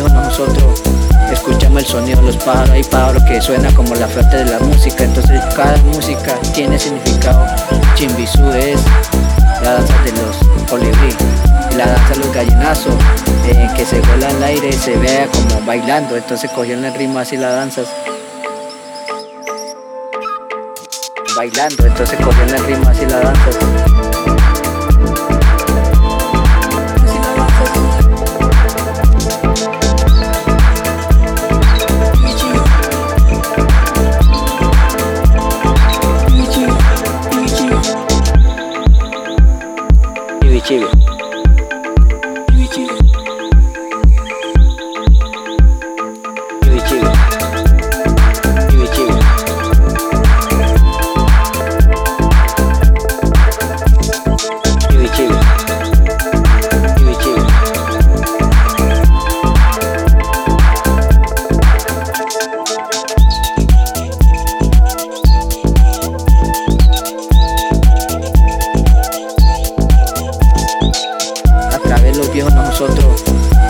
nosotros escuchamos el sonido de los pájaros, hay pájaros que suena como la flauta de la música, entonces cada música tiene significado. Chimbizú es la danza de los colibrí, la danza de los gallinazos, eh, que se vuela al aire y se vea como bailando, entonces cogieron el ritmo así las danzas. Bailando, entonces cogieron el ritmo así las danzas. You.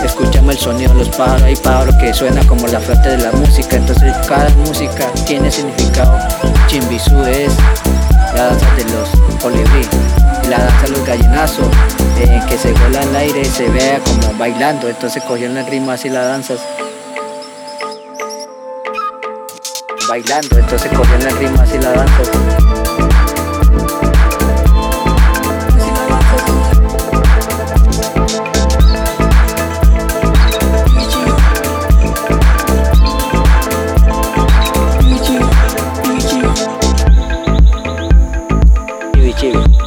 Escuchamos el sonido de los pájaros, hay pájaros que suena como la flauta de la música, entonces cada música tiene significado. Chimbizú es la danza de los colibrí, la danza de los gallinazos, eh, que se vuela al aire y se vea como bailando, entonces cogieron el ritmo así las danzas. Bailando, entonces cogieron el ritmo así las danzas. Chile.